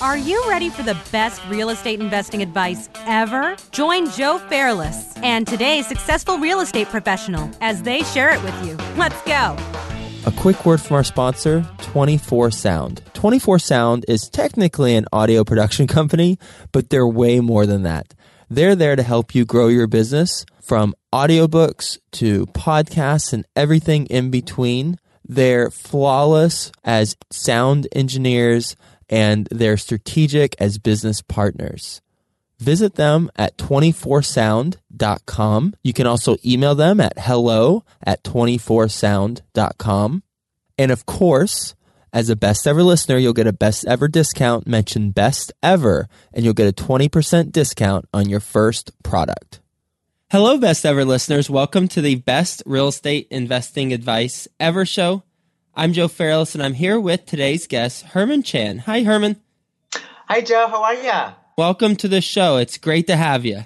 Are you ready for the best real estate investing advice ever? Join Joe Fairless and today's successful real estate professional as they share it with you. Let's go. A quick word from our sponsor, 24 Sound. 24 Sound is technically an audio production company, but they're way more than that. They're there to help you grow your business from audiobooks to podcasts and everything in between. They're flawless as sound engineers and they're strategic as business partners. Visit them at 24sound.com. You can also email them at hello at 24sound.com. And of course, as a best ever listener, you'll get a best ever discount. Mention best ever, and you'll get a 20% discount on your first product. Hello, best ever listeners. Welcome to the best real estate investing advice ever show. I'm Joe Fairless, and I'm here with today's guest, Herman Chan. Hi, Herman. Hi, Joe. How are you? Welcome to the show. It's great to have you.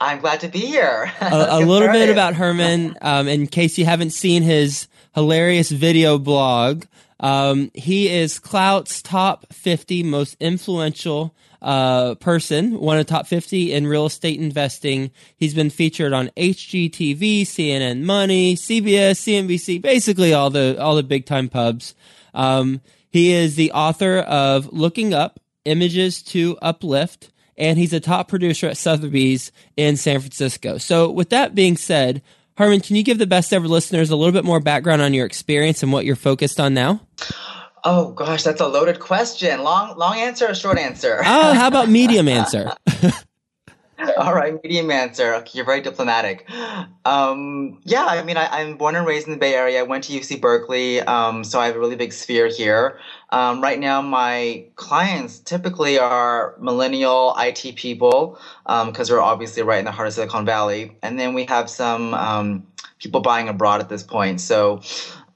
I'm glad to be here. a, a little bit about Herman, um, in case you haven't seen his hilarious video blog. Um, he is Klout's top 50 most influential uh, person, one of the top 50 in real estate investing. He's been featured on HGTV, CNN Money, CBS, CNBC, basically all the all the big time pubs. Um, he is the author of Looking Up: Images to Uplift, and he's a top producer at Sotheby's in San Francisco. So, with that being said, Herman, can you give the best ever listeners a little bit more background on your experience and what you're focused on now? Oh gosh, that's a loaded question. Long long answer or short answer? Oh, how about medium answer? All right, medium answer. Okay, you're very diplomatic. Um, yeah, I mean, I, am born and raised in the Bay Area. I went to UC Berkeley, um, so I have a really big sphere here. Um, right now, my clients typically are millennial IT people because um, we're obviously right in the heart of Silicon Valley, and then we have some um, people buying abroad at this point. So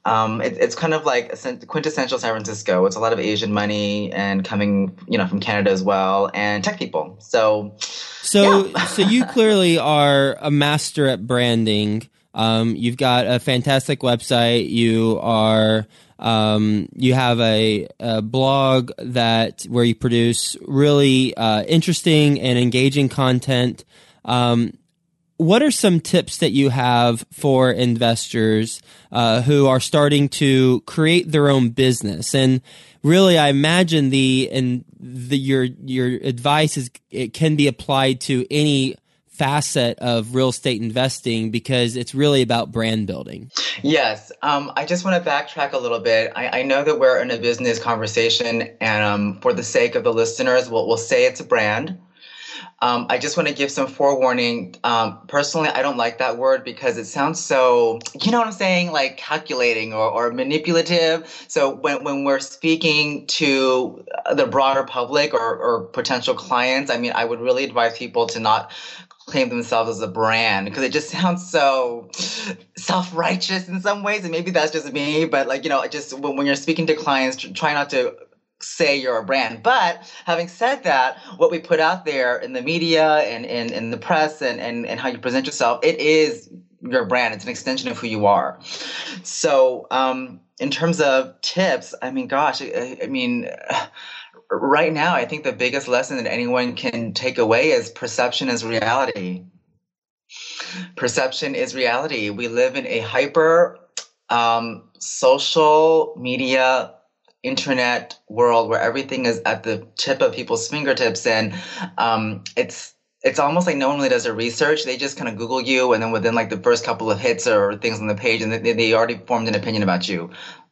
um, it, it's kind of like quintessential San Francisco. It's a lot of Asian money and coming, you know, from Canada as well, and tech people. So, so, yeah. so you clearly are a master at branding. Um, you've got a fantastic website. You are, um, you have a, a, blog that where you produce really uh, interesting and engaging content. Um, what are some tips that you have for investors uh, who are starting to create their own business? And really, I imagine the and the your your advice is it can be applied to any facet of real estate investing because it's really about brand building. Yes. Um, I just want to backtrack a little bit. I, I, know that we're in a business conversation, and um, for the sake of the listeners, we'll, we'll say it's a brand. Um, I just want to give some forewarning. Um, personally, I don't like that word because it sounds so, you know what I'm saying, like calculating or, or manipulative. So when, when we're speaking to the broader public or, or potential clients, I mean, I would really advise people to not claim themselves as a brand because it just sounds so self-righteous in some ways and maybe that's just me but like you know just when, when you're speaking to clients try not to say you're a brand. But having said that, what we put out there in the media and in, in the press and, and, and how you present yourself, it is your brand. It's an extension of who you are. So, um, in terms of tips, I mean, gosh, I, I mean, right now, I think the biggest lesson that anyone can take away is perception is reality. Perception is reality. We live in a hyper um, social media internet world where everything is at the tip of people's fingertips and um, it's it's almost like no one really does their research. They just kind of Google you, and then within like the first couple of hits or things on the page, and they, they already formed an opinion about you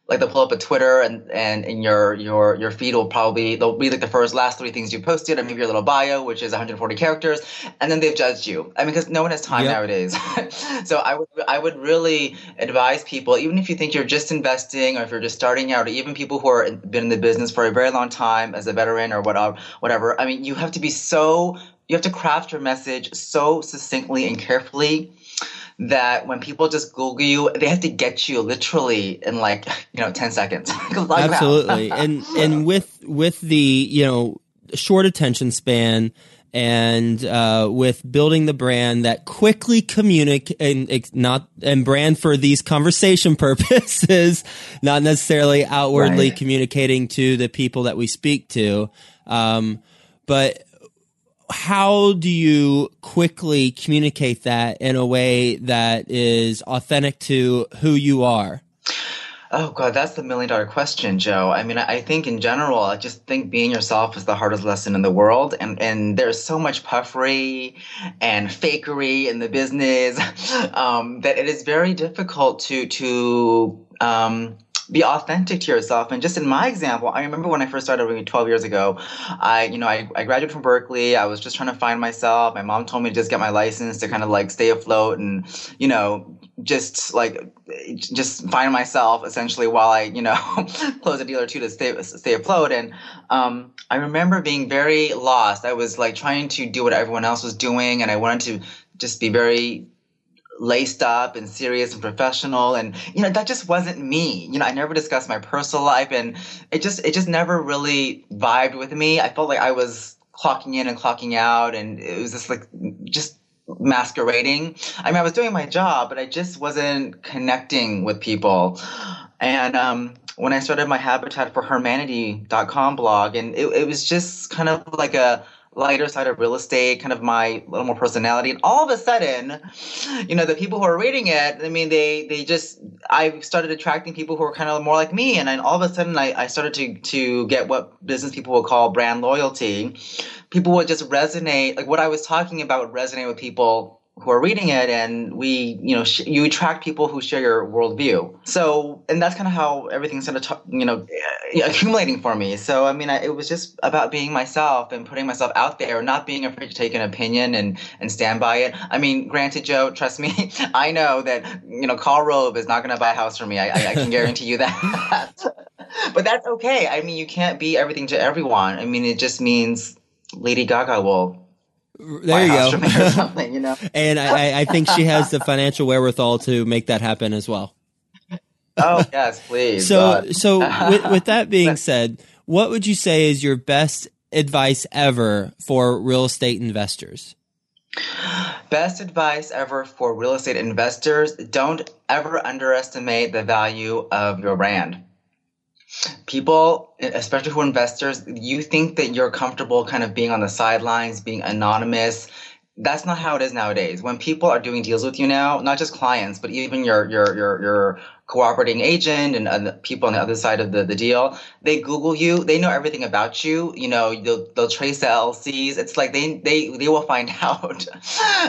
like they'll pull up a Twitter and and in your your your feed will probably they'll read like the first last three things you posted and maybe your little bio which is 140 characters and then they've judged you. I mean because no one has time yep. nowadays. so I would I would really advise people even if you think you're just investing or if you're just starting out or even people who are been in the business for a very long time as a veteran or whatever whatever. I mean you have to be so you have to craft your message so succinctly and carefully that when people just Google you, they have to get you literally in like you know ten seconds. Absolutely, and and with with the you know short attention span and uh, with building the brand that quickly communicate and not and brand for these conversation purposes, not necessarily outwardly right. communicating to the people that we speak to. Um, but how do you quickly communicate that in a way that is authentic to who you are? Oh God, that's the million dollar question, Joe. I mean, I think in general, I just think being yourself is the hardest lesson in the world, and and there's so much puffery and fakery in the business um, that it is very difficult to to um, be authentic to yourself. And just in my example, I remember when I first started maybe 12 years ago, I, you know, I, I graduated from Berkeley. I was just trying to find myself. My mom told me to just get my license to kind of like stay afloat and, you know, just like just find myself essentially while I, you know, close a deal or two to stay stay afloat. And um, I remember being very lost. I was like trying to do what everyone else was doing, and I wanted to just be very laced up and serious and professional. And you know that just wasn't me. You know i never discussed my personal life and it just it just never really vibed with me. I felt like i was clocking in and clocking out and it was just like just masquerading. I mean i was doing my job but i just wasn't connecting with people. And um, when i started my habitat for hermanity.com blog and it, it was just kind of like a lighter side of real estate, kind of my little more personality. And all of a sudden, you know, the people who are reading it, I mean, they they just I started attracting people who are kind of more like me. And then all of a sudden I, I started to to get what business people would call brand loyalty. People would just resonate, like what I was talking about would resonate with people who are reading it and we you know sh- you attract people who share your worldview. So and that's kind of how everything started to, you know accumulating for me. So i mean I, it was just about being myself and putting myself out there and not being afraid to take an opinion and and stand by it. I mean granted joe trust me i know that you know Karl Rove is not going to buy a house for me. I, I, I can guarantee you that. But that's okay. I mean you can't be everything to everyone. I mean it just means lady gaga will there you go. something, you know. and I, I think she has the financial wherewithal to make that happen as well. Oh yes, please. So, so with, with that being said, what would you say is your best advice ever for real estate investors? Best advice ever for real estate investors: Don't ever underestimate the value of your brand people, especially who are investors, you think that you're comfortable kind of being on the sidelines, being anonymous. That's not how it is nowadays. When people are doing deals with you now, not just clients, but even your your your your cooperating agent and people on the other side of the, the deal, they Google you. They know everything about you. You know, they'll, they'll trace the LCs. It's like they, they, they will find out.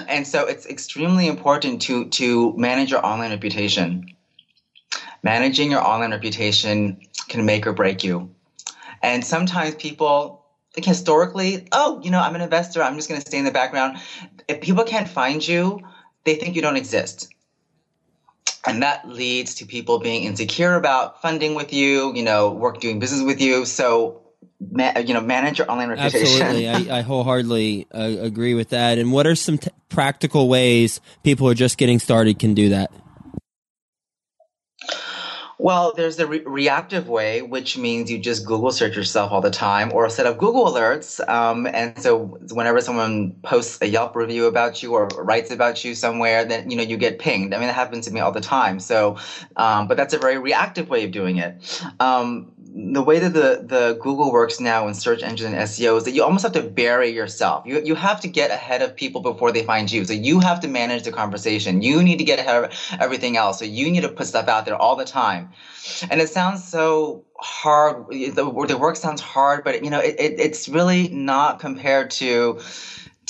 and so it's extremely important to, to manage your online reputation. Managing your online reputation can make or break you. And sometimes people, like historically, oh, you know, I'm an investor, I'm just going to stay in the background. If people can't find you, they think you don't exist. And that leads to people being insecure about funding with you, you know, work doing business with you. So, ma- you know, manage your online reputation. Absolutely. I, I wholeheartely uh, agree with that. And what are some t- practical ways people who are just getting started can do that? Well, there's the re- reactive way, which means you just Google search yourself all the time or set up Google alerts. Um, and so whenever someone posts a Yelp review about you or writes about you somewhere, then, you know, you get pinged. I mean, that happens to me all the time. So, um, but that's a very reactive way of doing it. Um, the way that the, the Google works now in search engine and SEO is that you almost have to bury yourself. You, you have to get ahead of people before they find you. So you have to manage the conversation. You need to get ahead of everything else. So you need to put stuff out there all the time. And it sounds so hard. The, the work sounds hard, but you know, it, it, it's really not compared to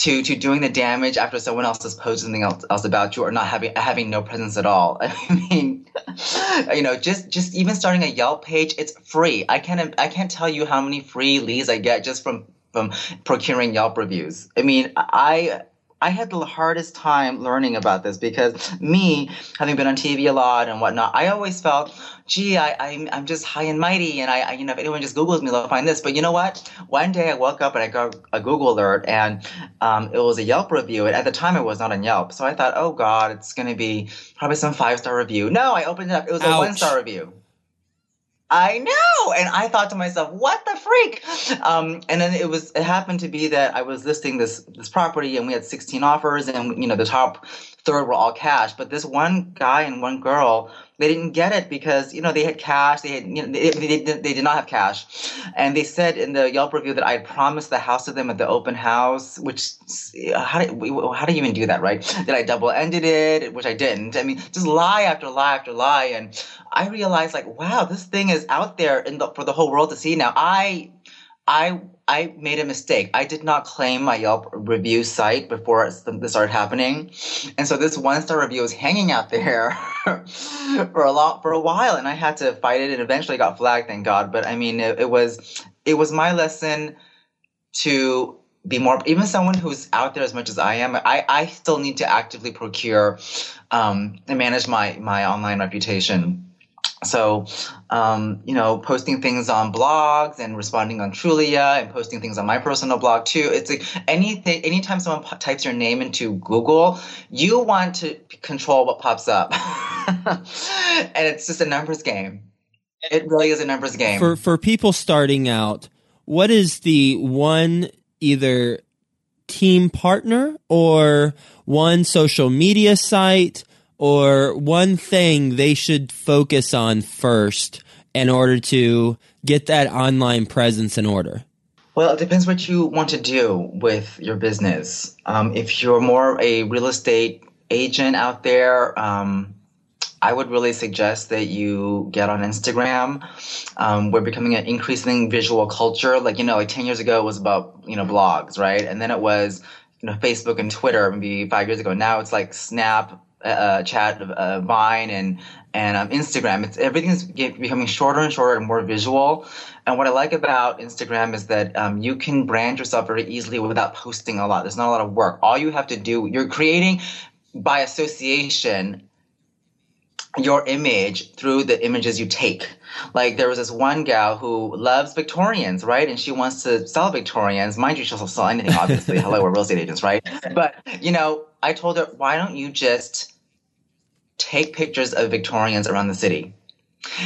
to to doing the damage after someone else has posted something else, else about you or not having having no presence at all. I mean, you know, just just even starting a Yelp page, it's free. I can't I can't tell you how many free leads I get just from from procuring Yelp reviews. I mean, I I had the hardest time learning about this because me, having been on TV a lot and whatnot, I always felt, gee, I, I'm, I'm just high and mighty, and I, I, you know, if anyone just Googles me, they'll find this. But you know what? One day I woke up and I got a Google alert, and um, it was a Yelp review. And at the time, it was not on Yelp, so I thought, oh God, it's going to be probably some five star review. No, I opened it up. It was Ouch. a one star review. I know. And I thought to myself, what the freak? Um, and then it was, it happened to be that I was listing this, this property and we had 16 offers and, you know, the top third were all cash. But this one guy and one girl, they didn't get it because, you know, they had cash. They had, you know, they, they, they did not have cash. And they said in the Yelp review that I promised the house to them at the open house, which, how do, how do you even do that, right? That I double ended it, which I didn't. I mean, just lie after lie after lie. And I realized like, wow, this thing is out there in the, for the whole world to see now. I, I I made a mistake. I did not claim my Yelp review site before this started happening, and so this one star review was hanging out there for a lot for a while, and I had to fight it, and eventually got flagged. Thank God. But I mean, it, it was it was my lesson to be more even someone who's out there as much as I am. I I still need to actively procure um, and manage my my online reputation so um, you know posting things on blogs and responding on trulia and posting things on my personal blog too. It's like anything anytime someone types your name into google you want to control what pops up. And it's just a numbers game. It really is a numbers game. For for people starting out what is the one either team partner or one social media site or one thing they should focus on first in order to get that online presence in order? Well, it depends what you want to do with your business. Um, if you're more a real estate agent out there, um, I would really suggest that you get on Instagram. Um, we're becoming an increasing visual culture. Like, you know, like 10 years ago, it was about, you know, blogs, right? And then it was, you know, Facebook and Twitter maybe five years ago. Now it's like Snap, uh, chat, uh, Vine, and and um, Instagram. It's everything's becoming shorter and shorter and more visual. And what I like about Instagram is that um, you can brand yourself very easily without posting a lot. There's not a lot of work. All you have to do, you're creating by association your image through the images you take. Like there was this one gal who loves Victorians, right? And she wants to sell Victorians. Mind you, she'll sell anything, obviously. Hello, we're real estate agents, right? But you know, I told her, why don't you just take pictures of Victorians around the city?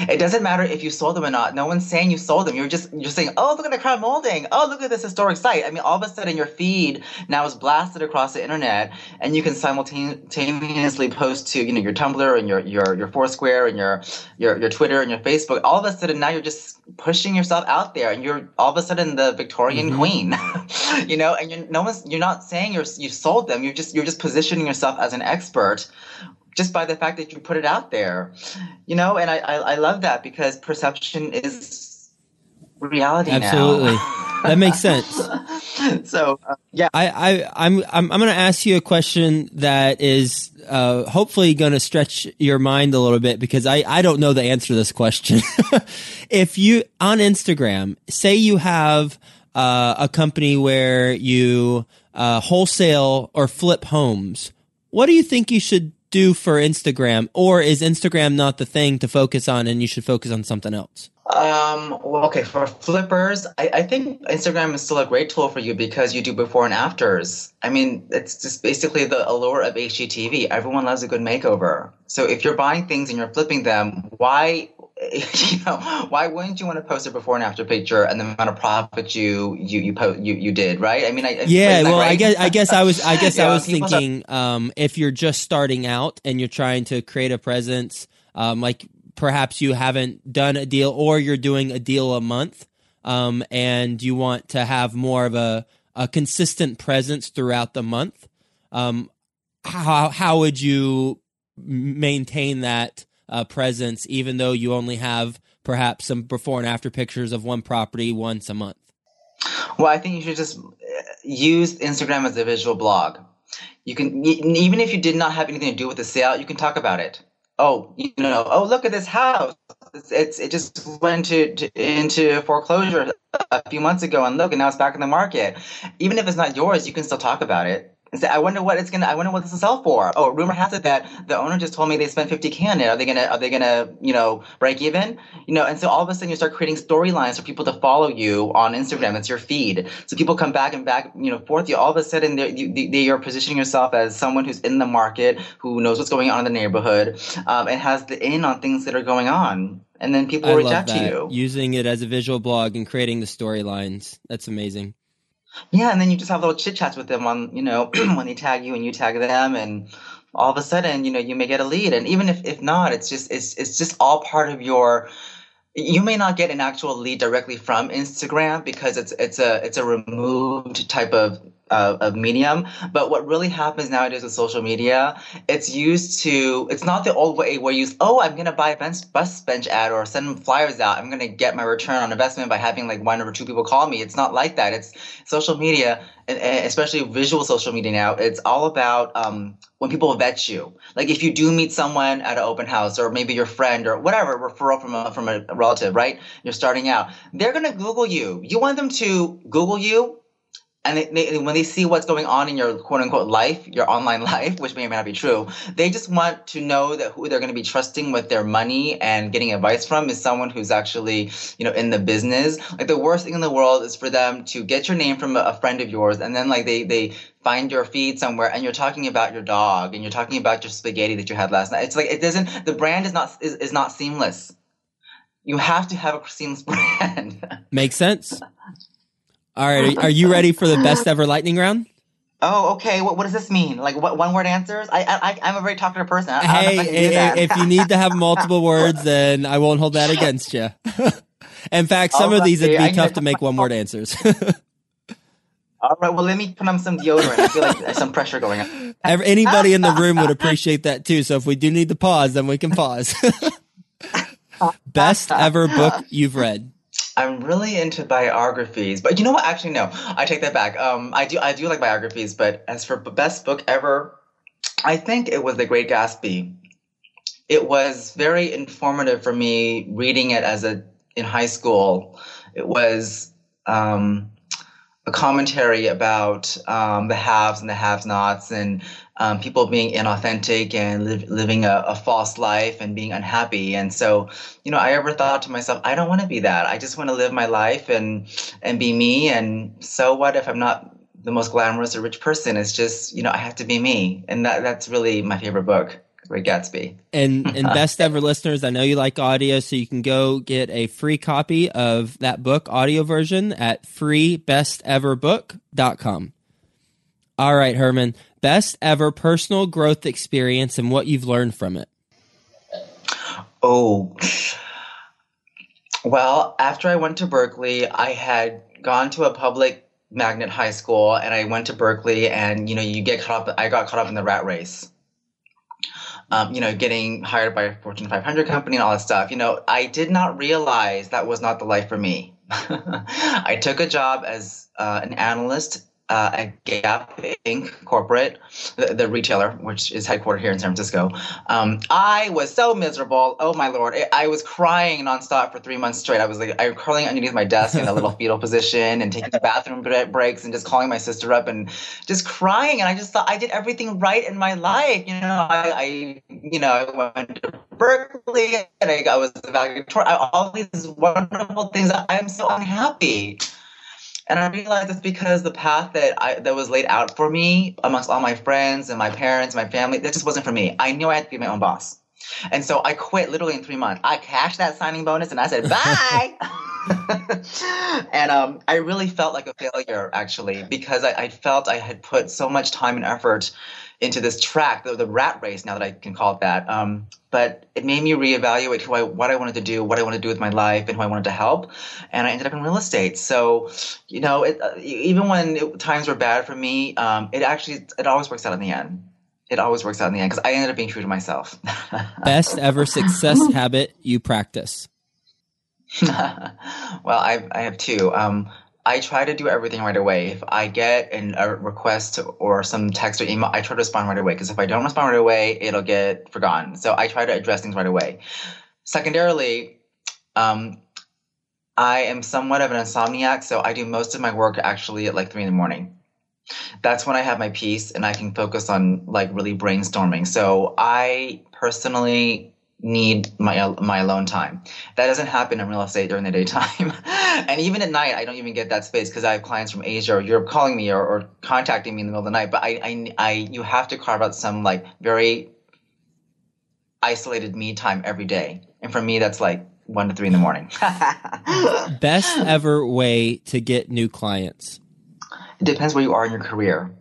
It doesn't matter if you sold them or not. No one's saying you sold them. You're just you're saying, "Oh, look at the crown molding. Oh, look at this historic site." I mean, all of a sudden your feed now is blasted across the internet, and you can simultaneously post to you know your Tumblr and your your your Foursquare and your your your Twitter and your Facebook. All of a sudden now you're just pushing yourself out there, and you're all of a sudden the Victorian mm-hmm. queen, you know. And you're no one's you're not saying you're you sold them. You're just you're just positioning yourself as an expert just by the fact that you put it out there, you know, and I, I, I love that because perception is reality Absolutely. that makes sense. so uh, yeah, I, I I'm I'm I'm going to ask you a question that is uh, hopefully going to stretch your mind a little bit because I I don't know the answer to this question. if you on Instagram say you have uh, a company where you uh, wholesale or flip homes, what do you think you should do for Instagram, or is Instagram not the thing to focus on, and you should focus on something else? Um, well, okay, for flippers, I, I, think Instagram is still a great tool for you because you do before and afters. I mean, it's just basically the allure of HGTV. Everyone loves a good makeover. So if you're buying things and you're flipping them, why you know, why wouldn't you want to post a before and after picture and the amount of profit you you you po- you, you did, right? I mean, I, yeah. Well, right? I guess I guess I was I guess I was thinking um, if you're just starting out and you're trying to create a presence, um, like perhaps you haven't done a deal or you're doing a deal a month, um, and you want to have more of a a consistent presence throughout the month. Um, how how would you maintain that? Uh, presence, even though you only have perhaps some before and after pictures of one property once a month? Well, I think you should just uh, use Instagram as a visual blog. You can even if you did not have anything to do with the sale, you can talk about it. Oh, you know, oh look at this house. It's, it's it just went to, to, into foreclosure a few months ago, and look, and now it's back in the market. Even if it's not yours, you can still talk about it and say, I wonder what it's gonna, I wonder what this will sell for. Oh, rumor has it that the owner just told me they spent 50k on it. Are they gonna, are they gonna, you know, break even? You know, and so all of a sudden you start creating storylines for people to follow you on Instagram. It's your feed. So people come back and back, you know, forth you. All of a sudden they, you, they, are positioning yourself as someone who's in the market, who knows what's going on in the neighborhood, um, and has the in on things that are going on. And then people I reach out that. to you. Using it as a visual blog and creating the storylines. That's amazing. Yeah, and then you just have little chit chats with them on, you know, when they tag you and you tag them, and all of a sudden, you know, you may get a lead. And even if, if not, it's just it's it's just all part of your. You may not get an actual lead directly from Instagram because it's it's a it's a removed type of uh, of medium. But what really happens nowadays with social media, it's used to, it's not the old way where you oh, I'm going to buy a bench, bus bench ad or send flyers out. I'm going to get my return on investment by having like one or two people call me. It's not like that. It's social media, and, especially visual social media now. It's all about um, when people vet you. Like if you do meet someone at an open house or maybe your friend or whatever, referral from a, from a relative, right? You're starting out. They're going to Google you. You want them to Google you and they, they, when they see what's going on in your quote unquote life, your online life, which may or may not be true, they just want to know that who they're going to be trusting with their money and getting advice from is someone who's actually, you know, in the business. Like the worst thing in the world is for them to get your name from a, a friend of yours and then like they, they find your feed somewhere and you're talking about your dog and you're talking about your spaghetti that you had last night. It's like, it doesn't, the brand is not, is, is not seamless. You have to have a seamless brand. Makes sense. All right, are you ready for the best ever lightning round? Oh, okay. What, what does this mean? Like what one word answers? I I I'm a very talkative person. I, hey, I if you need to have multiple words, then I won't hold that against you. In fact, some All of these would be tough to make one word answers. All right. Well, let me put on some deodorant. I feel like there's some pressure going on. Anybody in the room would appreciate that too. So if we do need to pause, then we can pause. Best ever book you've read. I'm really into biographies, but you know what? Actually, no. I take that back. Um, I do I do like biographies, but as for best book ever, I think it was The Great Gatsby. It was very informative for me reading it as a in high school. It was um, a commentary about um, the haves and the have-nots and um, people being inauthentic and live, living a, a, false life and being unhappy. And so, you know, I ever thought to myself, I don't want to be that. I just want to live my life and and be me. And so what if I'm not the most glamorous or rich person? It's just, you know, I have to be me. And that that's really my favorite book. Great Gatsby. And and best ever listeners, I know you like audio, so you can go get a free copy of that book audio version at freebesteverbook.com. All right, Herman, best ever personal growth experience and what you've learned from it. Oh. Well, after I went to Berkeley, I had gone to a public magnet high school and I went to Berkeley and you know, you get caught up I got caught up in the rat race um, you know, getting hired by a Fortune 500 company and all that stuff. You know, I did not realize that was not the life for me. I took a job as uh, an analyst uh, at Gap Inc. corporate, the, the, retailer, which is headquartered here in San Francisco. Um, I was so miserable. Oh my lord, I, was crying nonstop for three months straight. I was like, I was curling underneath my desk in a little fetal position and taking bathroom breaks and just calling my sister up and just crying. And I just thought I did everything right in my life. You know, I, I you know, I went to Berkeley and I, I was valedictorian. All these wonderful things. I am so unhappy. And I realized it's because the path that I that was laid out for me amongst all my friends and my parents, my family, that just wasn't for me. I knew I had to be my own boss. And so I quit literally in three months. I cashed that signing bonus and I said, bye. and um, I really felt like a failure actually because I, I, felt I had put so much time and effort into this track, the, the rat race now that I can call it that. Um, but it made me reevaluate who I, what I wanted to do, what I wanted to do with my life, and who I wanted to help. And I ended up in real estate. So, you know, it, uh, even when it, times were bad for me, um, it actually it always works out in the end. It always works out in the end because I ended up being true to myself. Best ever success habit you practice. well, I I have two. Um, I try to do everything right away. If I get an, a request or some text or email, I try to respond right away because if I don't respond right away, it'll get forgotten. So I try to address things right away. Secondarily, um, I am somewhat of an insomniac, so I do most of my work actually at like three in the morning. That's when I have my peace and I can focus on like really brainstorming. So I personally need my my alone time. That doesn't happen in real estate during the daytime, and even at night, I don't even get that space because I have clients from Asia or Europe calling me or, or contacting me in the middle of the night. But I, I, I, you have to carve out some like very isolated me time every day, and for me, that's like one to three in the morning. Best ever way to get new clients. It depends where you are in your career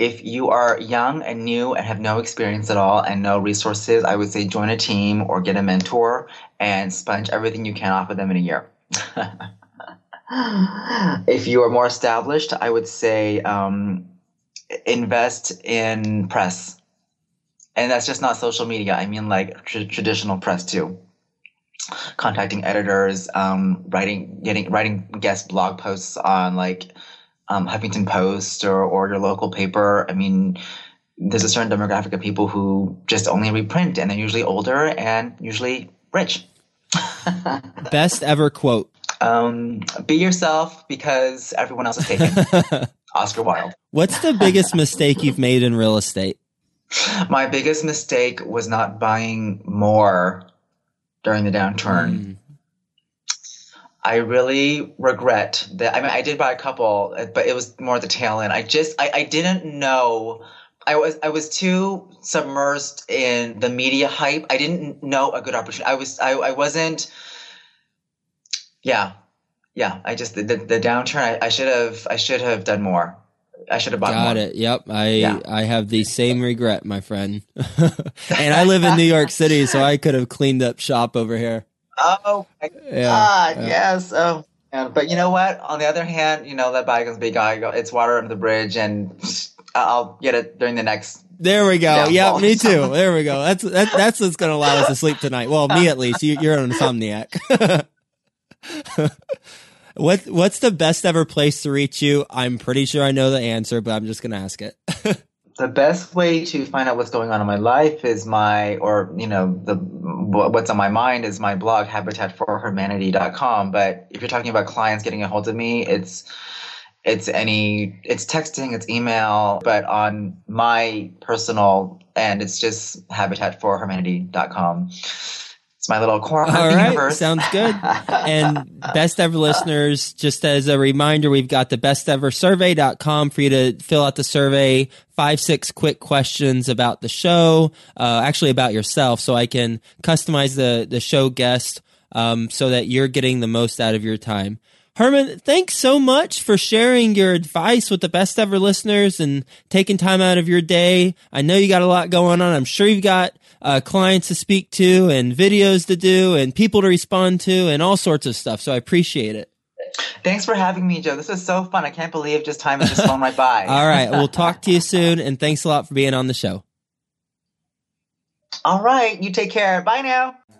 if you are young and new and have no experience at all and no resources, I would say join a team or get a mentor and sponge everything you can off of them in a year. if you are more established, I would say um, invest in press. And that's just not social media. I mean, like tr- traditional press too. Contacting editors, um, writing, getting, writing guest blog posts on like um, Huffington Post or, or your local paper. I mean, there's a certain demographic of people who just only reprint, and they're usually older and usually rich. Best ever quote. Um, be yourself because everyone else is taken. Oscar Wilde. What's the biggest mistake you've made in real estate? My biggest mistake was not buying more during the downturn. Mm. I really regret that. I mean, I did buy a couple, but it was more the tail end. I just, I, I didn't know. I was, I was too submersed in the media hype. I didn't know a good opportunity. I was, I, I wasn't. Yeah, yeah. I just the, the, the downturn. I, I should have, I should have done more. I should have bought Got more. it. Yep. I yeah. I have the same regret, my friend. and I live in New York City, so I could have cleaned up shop over here. Oh my yeah, God, yeah. yes. Oh, man. but you know what? On the other hand, you know, let bygones be bygones. It's water under the bridge, and I'll get it during the next. There we go. Yeah, me too. There we go. That's that, that's what's going to allow us to sleep tonight. Well, me at least. You, you're an insomniac. what What's the best ever place to reach you? I'm pretty sure I know the answer, but I'm just going to ask it the best way to find out what's going on in my life is my or you know the what's on my mind is my blog habitatforhermanity.com but if you're talking about clients getting a hold of me it's it's any it's texting it's email but on my personal and it's just habitatforhermanity.com it's my little corner All right, universe. sounds good. and best ever listeners, just as a reminder, we've got the besteversurvey.com for you to fill out the survey. Five, six quick questions about the show, uh, actually about yourself, so I can customize the the show guest um, so that you're getting the most out of your time. Herman, thanks so much for sharing your advice with the best ever listeners and taking time out of your day. I know you got a lot going on. I'm sure you've got uh, clients to speak to and videos to do and people to respond to and all sorts of stuff. So I appreciate it. Thanks for having me, Joe. This is so fun. I can't believe just time has just flown right by. all right. We'll talk to you soon. And thanks a lot for being on the show. All right. You take care. Bye now.